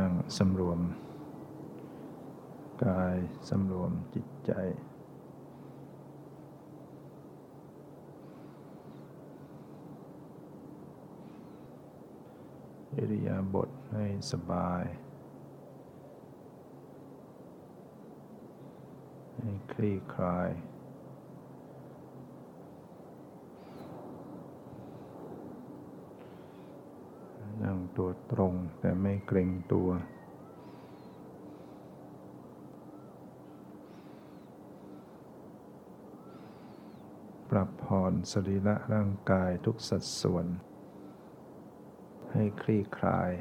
นั่งสำรวม กายสำรวมจิตใจ อิริยาบถให้สบาย ให้คลี่คลายนั่ง ตัวตรง แต่ไม่เกรงตัว ปรับผ่อนสรีระร่างกายทุกสัดส่วน ให้คลี่คลาย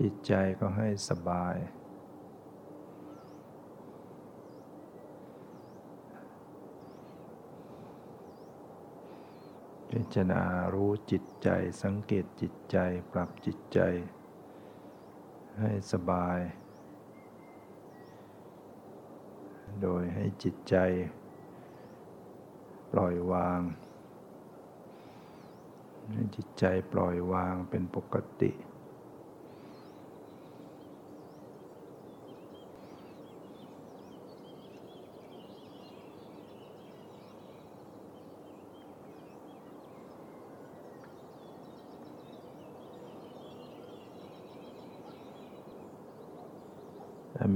จิตใจก็ให้สบาย พิจารณารู้จิตใจสังเกตจิตใจปรับจิตใจ ให้สบาย โดยให้จิตใจ ปล่อยวาง ให้จิตใจปล่อยวางเป็นปกติ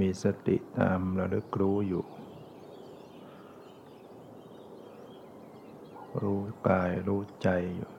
มี สติตามระลึกรู้อยู่ รู้กายรู้ใจอยู่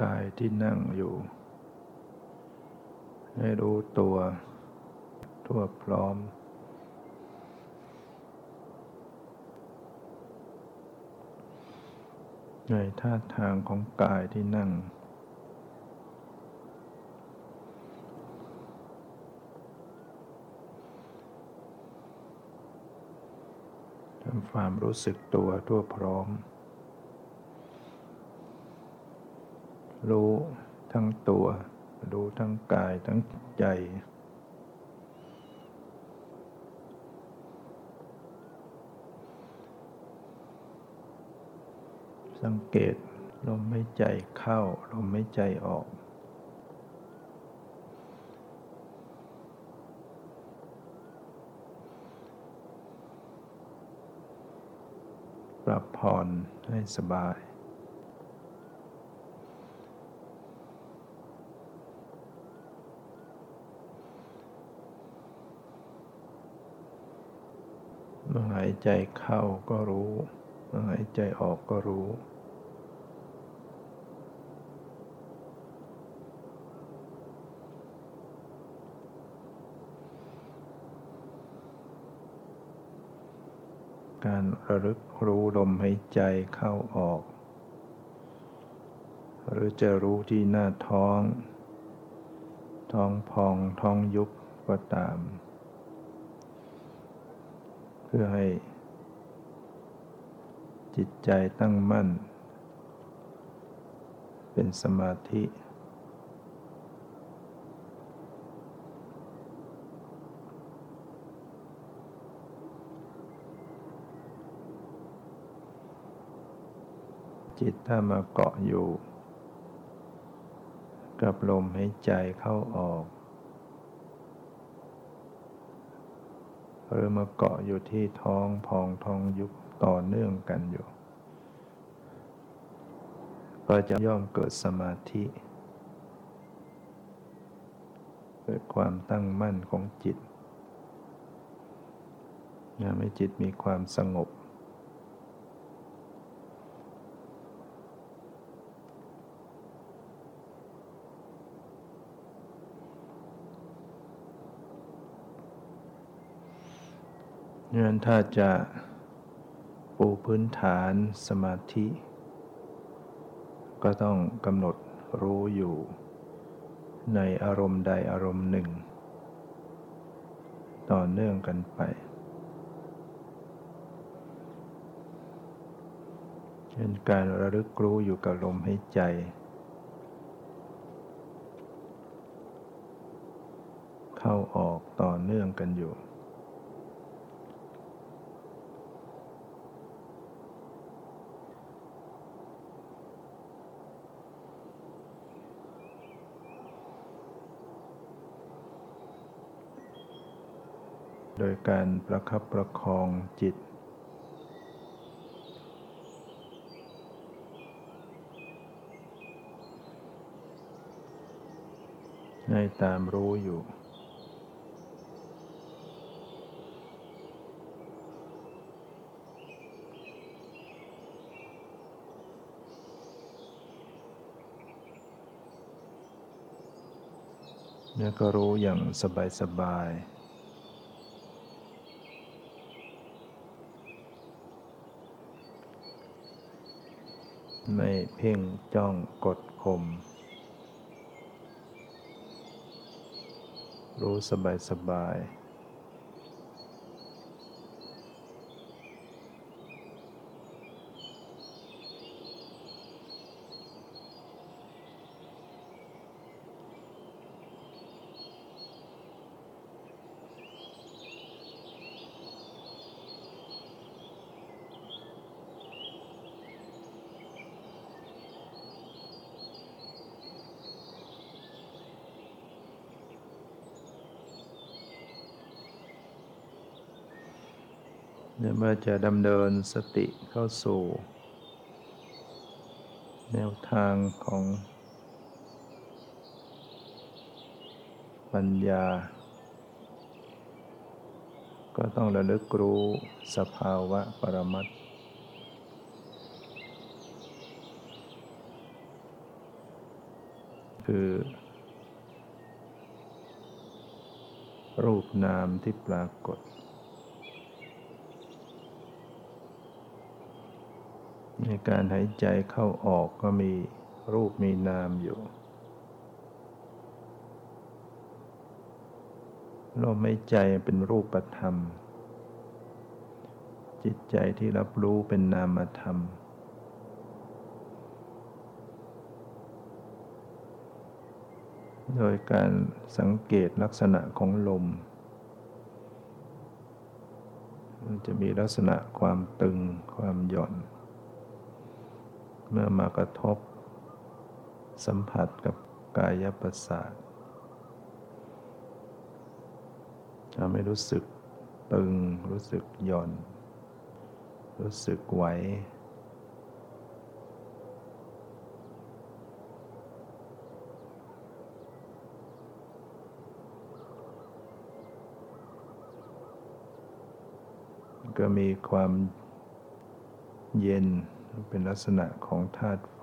กายที่นั่งอยู่ ให้รู้ตัวทั่วพร้อม ในท่าทางของกายที่นั่ง ทำความรู้สึกตัวทั่วพร้อม รู้ทั้งตัว รู้ทั้งกายทั้งใจ สังเกตลมไม่ใจเข้า ลมไม่ใจออก ปรับผ่อนให้สบาย หายใจเข้าก็รู้เมื่อหายใจออกก็รู้ การระลึกรู้ลมหายใจเข้าออก หรือจะรู้ที่หน้าท้อง ท้องพองท้องยุบก็ตาม พื่อให้จิตใจตั้งมั่น เป็นสมาธิ จิตถ้ามาเกาะอยู่ กับลมหายใจเข้าออก หรือมาเกาะอยู่ที่ท้องพองท้องยุบต่อเนื่องกันอยู่ ก็จะย่อมเกิดสมาธิเกิดความตั้งมั่นของจิตทำให้จิตมีความสงบ นั้นถ้าจะปูพื้นฐานสมาธิ ก็ต้องกำหนดรู้อยู่ ในอารมณ์ใดอารมณ์หนึ่ง ต่อเนื่องกันไปเป็นการระลึกรู้อยู่กับลมหายใจ เข้าออกต่อเนื่องกันอยู่ โดยการประคับประคองจิต ให้ตามรู้อยู่ แล้วก็รู้อย่างสบาย ๆ ไม่เพ่งจ้องกดข่มรู้สบายสบายเมื่อจะดำเนินสติเข้าสู่ แนวทางของ ปัญญา ก็ต้องระลึกรู้สภาวะปรมัตคือ รูปนามที่ปรากฏ ในการหายใจเข้าออกก็มีรูปมีนามอยู่ ลมหายใจเป็นรูปธรรม จิตใจที่รับรู้เป็นนามธรรม โดยการสังเกตลักษณะของลม มันจะมีลักษณะความตึงความหย่อน เมื่อมากระทบ สัมผัสกับกายประสาททำให้รู้สึกตึง รู้สึกหย่อน รู้สึกไหวก็มีความเย็น เป็นลักษณะของธาตุไฟ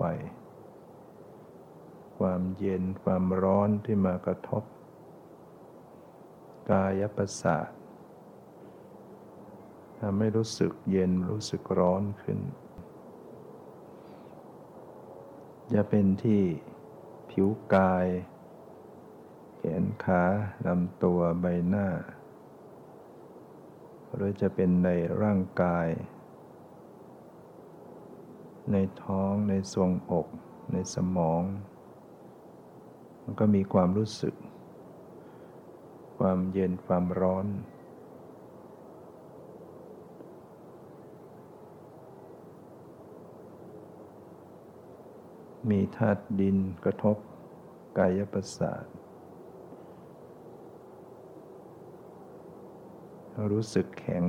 ความเย็นความร้อนที่มากระทบ กายประสาททำให้รู้สึกเย็นรู้สึกร้อนขึ้น จะเป็นที่ผิวกาย แขนขาลำตัวใบหน้า หรือจะเป็นในร่างกาย ในท้องในทรวงอก ในสมอง มันก็มีความรู้สึก ความเย็นความร้อน มีธาตุดินกระทบกายประสาทรู้สึกแข็ง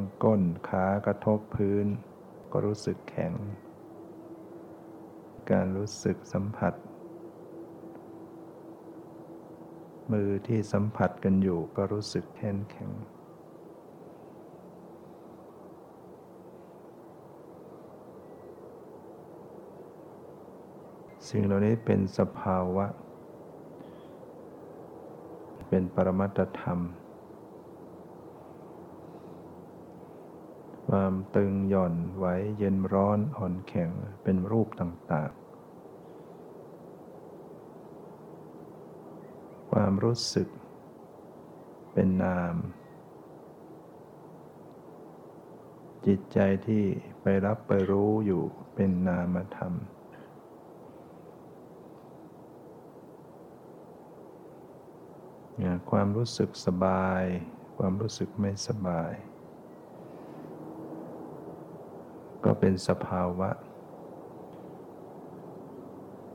งก้นขากระทบพื้น ก็รู้สึกแข็ง การรู้สึกสัมผัส มือที่สัมผัสกันอยู่ก็รู้สึกแข็งแข็งสิ่งเหล่านี้เป็นสภาวะ เป็นปรมัตธรรม ความตึงหย่อนไหวเย็นร้อนอ่อนแข็งเป็นรูปต่างๆ ความรู้สึก เป็นนาม จิตใจที่ไปรับไปรู้อยู่เป็นนามธรรม ความรู้สึกสบาย ความรู้สึกไม่สบาย ก็เป็นสภาวะ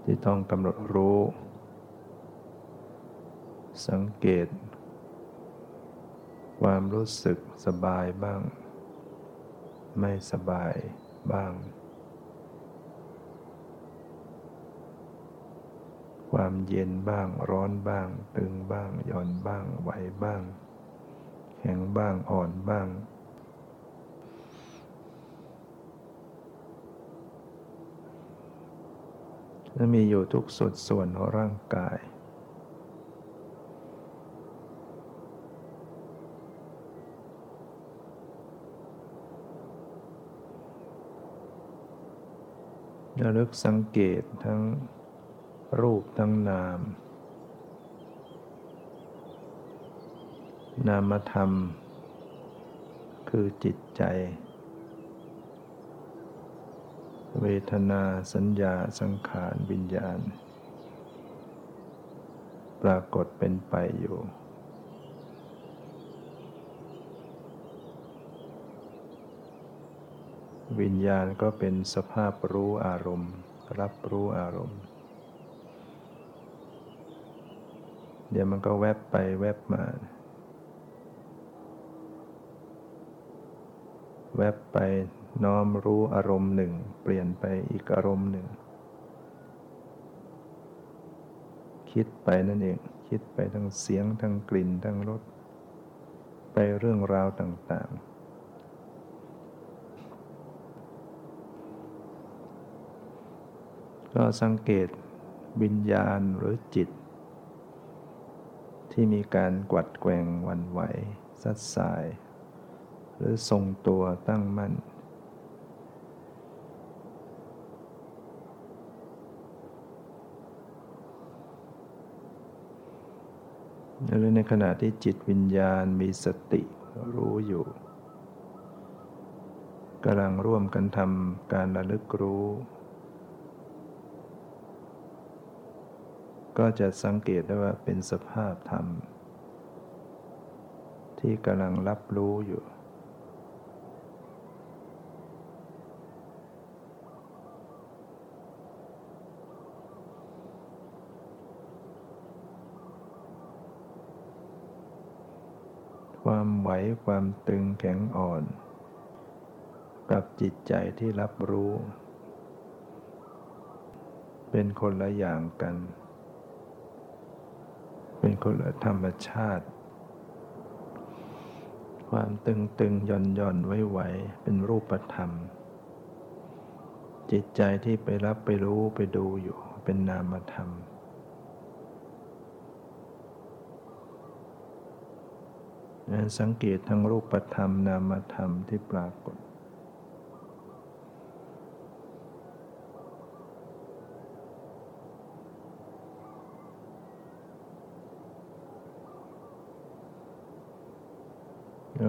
ที่ต้องกำหนดรู้ สังเกต ความรู้สึกสบายบ้าง ไม่สบายบ้าง ความเย็นบ้างร้อนบ้าง ตึงบ้างหย่อนบ้างไหวบ้าง แข็งบ้างอ่อนบ้าง และมีอยู่ทุกส่วนส่วนของร่างกาย ระลึกสังเกตทั้งรูปทั้งนาม นามธรรม คือจิตใจ เวทนาสัญญาสังขารวิญญาณ ปรากฏเป็นไปอยู่ วิญญาณก็เป็นสภาพรู้อารมณ์ รับรู้อารมณ์ เดี๋ยวมันก็แวบไปแวบมา แวบไป น้อมรู้อารมณ์หนึ่ง เปลี่ยนไปอีกอารมณ์หนึ่ง คิดไปนั่นเอง คิดไปทั้งเสียงทั้งกลิ่นทั้งรสไปเรื่องราวต่าง ๆก็สังเกตวิญญาณหรือจิต ที่มีการกวัดแกงวันไหว สัดสาย หรือทรงตัวตั้งมั่น หรือในขณะที่จิตวิญญาณมีสติรู้อยู่กำลังร่วมกันทำการระลึกรู้ ก็จะสังเกตได้ว่าเป็นสภาพธรรม ที่กำลังรับรู้อยู่ ความไหวความตึงแข็งอ่อน กับจิตใจที่รับรู้ เป็นคนละอย่างกัน เป็นคนละธรรมชาติ ความตึงตึงหย่อนหย่อนไว้ไหวเป็นรูปธรรม จิตใจที่ไปรับไปรู้ไปดูอยู่เป็นนามธรรม สังเกตทั้งรูปธรรมนามธรรมที่ปรากฏ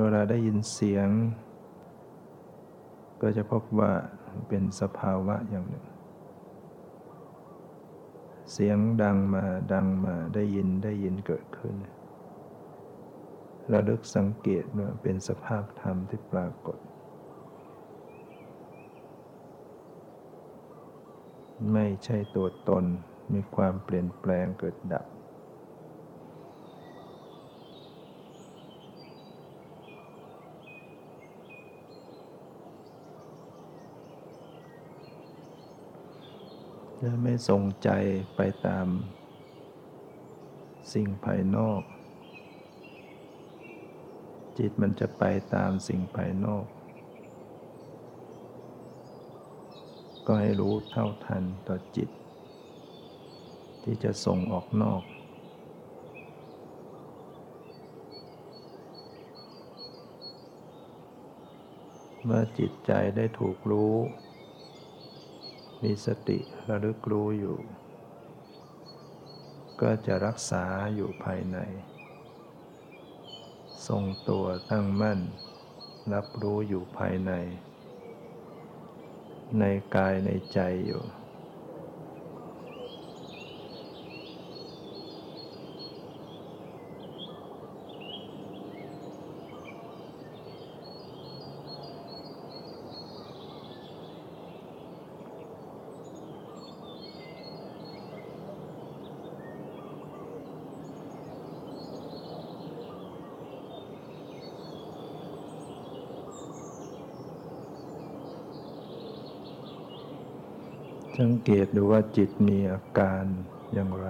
เวลาได้ยินเสียง ก็จะพบว่าเป็นสภาวะอย่างหนึ่ง เสียงดังมาดังมาได้ยินได้ยินเกิดขึ้น ระลึกสังเกตว่าเป็นสภาพธรรมที่ปรากฏ ไม่ใช่ตัวตนมีความเปลี่ยนแปลงเกิดดับจะไม่ส่งใจไปตามสิ่งภายนอก จิตมันจะไปตามสิ่งภายนอก ก็ให้รู้เท่าทันต่อจิต ที่จะส่งออกนอกมมื่อจิตใจได้ถูกรู้ มีสติระลึกรู้อยู่ ก็จะรักษาอยู่ภายใน ทรงตัวตั้งมั่น รับรู้อยู่ภายใน ในกายในใจอยู่สัง เกตดูว่าจิตมีอาการอย่างไร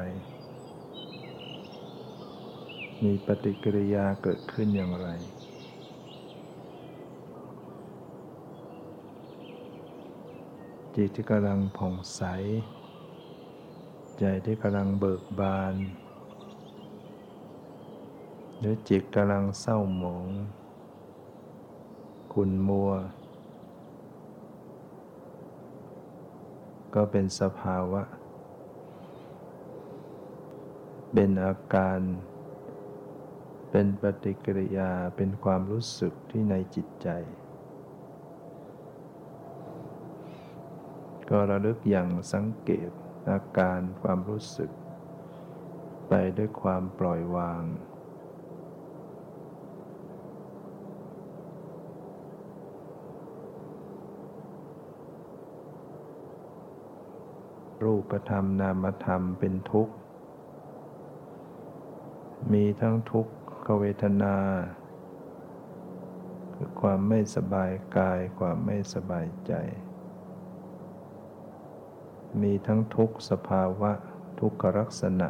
มีปฏิกิริยาเกิดขึ้นอย่างไร จิตที่กำลังผ่องใส ใจที่กำลังเบิกบาน หรือจิตกำลังเศร้าหมองคุณมัว ก็เป็นสภาวะ เป็นอาการ เป็นปฏิกิริยาเป็นความรู้สึกที่ในจิตใจ ก็ระลึกอย่างสังเกตอาการความรู้สึก ไปด้วยความปล่อยวาง รูปธรรมนามธรรมเป็นทุกข์ มีทั้งทุกขเวทนาคือความไม่สบายกายความไม่สบายใจ มีทั้งทุกขสภาวะทุกขลักษณะ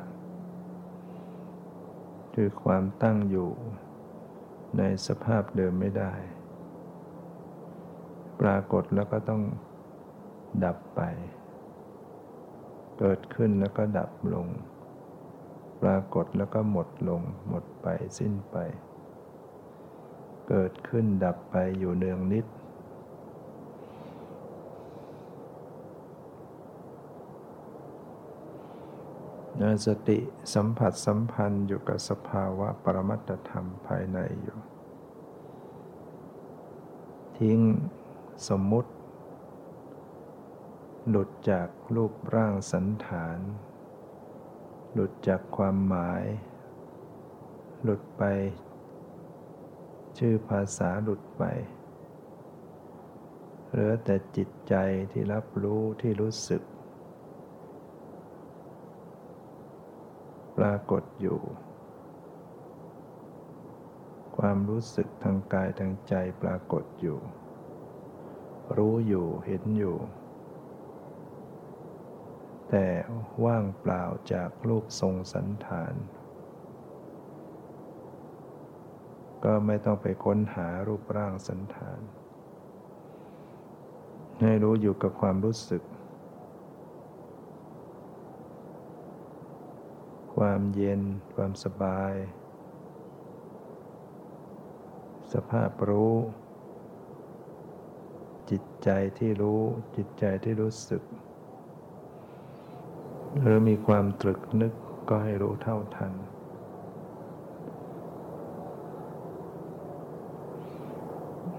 คือความตั้งอยู่ในสภาพเดิมไม่ได้ ปรากฏแล้วก็ต้องดับไป เกิดขึ้นแล้วก็ดับลง ปรากฏแล้วก็หมดลง หมดไปสิ้นไป เกิดขึ้นดับไปอยู่เนืองนิด สติสัมผัสสัมพันธ์อยู่กับสภาวะปรมัตธรรมภายในอยู่ ทิ้งสมมุติ หลุดจากรูปร่างสันฐาน หลุดจากความหมาย หลุดไป ชื่อภาษาหลุดไป เหลือแต่จิตใจที่รับรู้ที่รู้สึก ปรากฏอยู่ ความรู้สึกทางกายทางใจปรากฏอยู่ รู้อยู่เห็นอยู่ แต่ว่างเปล่าจากรูปทรงสันฐาน ก็ไม่ต้องไปค้นหารูปร่างสันฐาน ให้รู้อยู่กับความรู้สึก ความเย็น ความสบาย สภาพรู้ จิตใจที่รู้จิตใจที่รู้สึก หรือมีความตรึกนึกก็ให้รู้เท่าทัน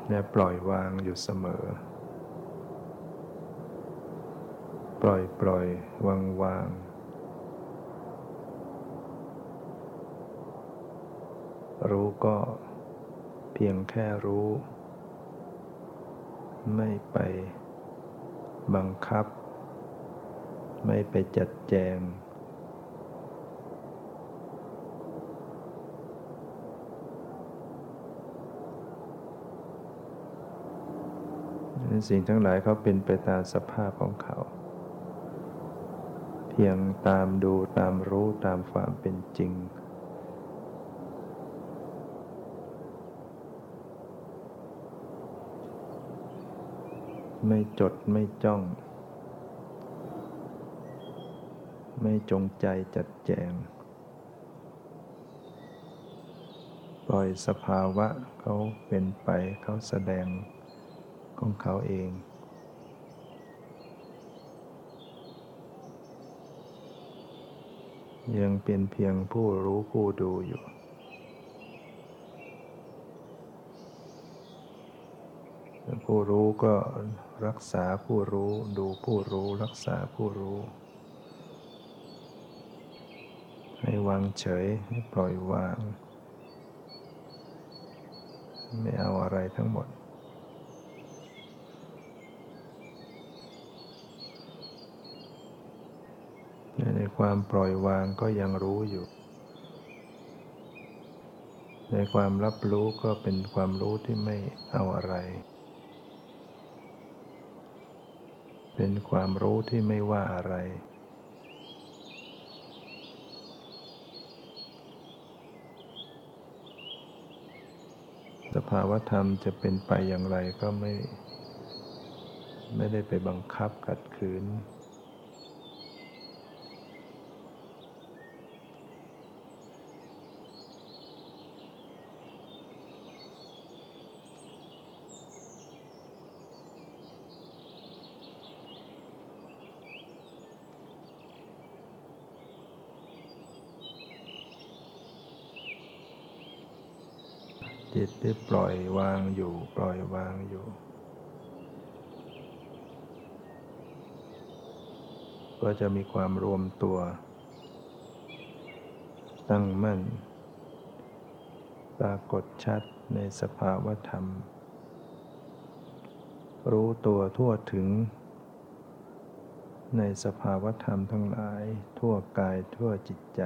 และปล่อยวางอยู่เสมอ ปล่อยปล่อยวางวางรู้ก็เพียงแค่รู้ ไม่ไปบังคับ ไม่ไปจัดแจง สิ่งทั้งหลายเขาเป็นไปตามสภาพของเขา เพียงตามดูตามรู้ตามความเป็นจริงไม่จดไม่จ้อง ไม่จงใจจัดแจง ปล่อยสภาวะเขาเป็นไปเขาแสดงของเขาเองยังเป็นเพียงผู้รู้ผู้ดูอยู่ ผู้รู้ก็รักษาผู้รู้ดูผู้รู้รักษาผู้รู้ ให้วางเฉยให้ปล่อยวาง ไม่เอาอะไรทั้งหมด ในความปล่อยวางก็ยังรู้อยู่ ในความรับรู้ก็เป็นความรู้ที่ไม่เอาอะไร เป็นความรู้ที่ไม่ว่าอะไร สภาวธรรมจะเป็นไปอย่างไรก็ไม่ ไม่ได้ไปบังคับขัดขืน จิตที่ปล่อยวางอยู่ ปล่อยวางอยู่ ก็จะมีความรวมตัว ตั้งมั่น ปรากฏชัดในสภาวธรรม รู้ตัวทั่วถึง ในสภาวธรรมทั้งหลายทั่วกายทั่วจิตใจ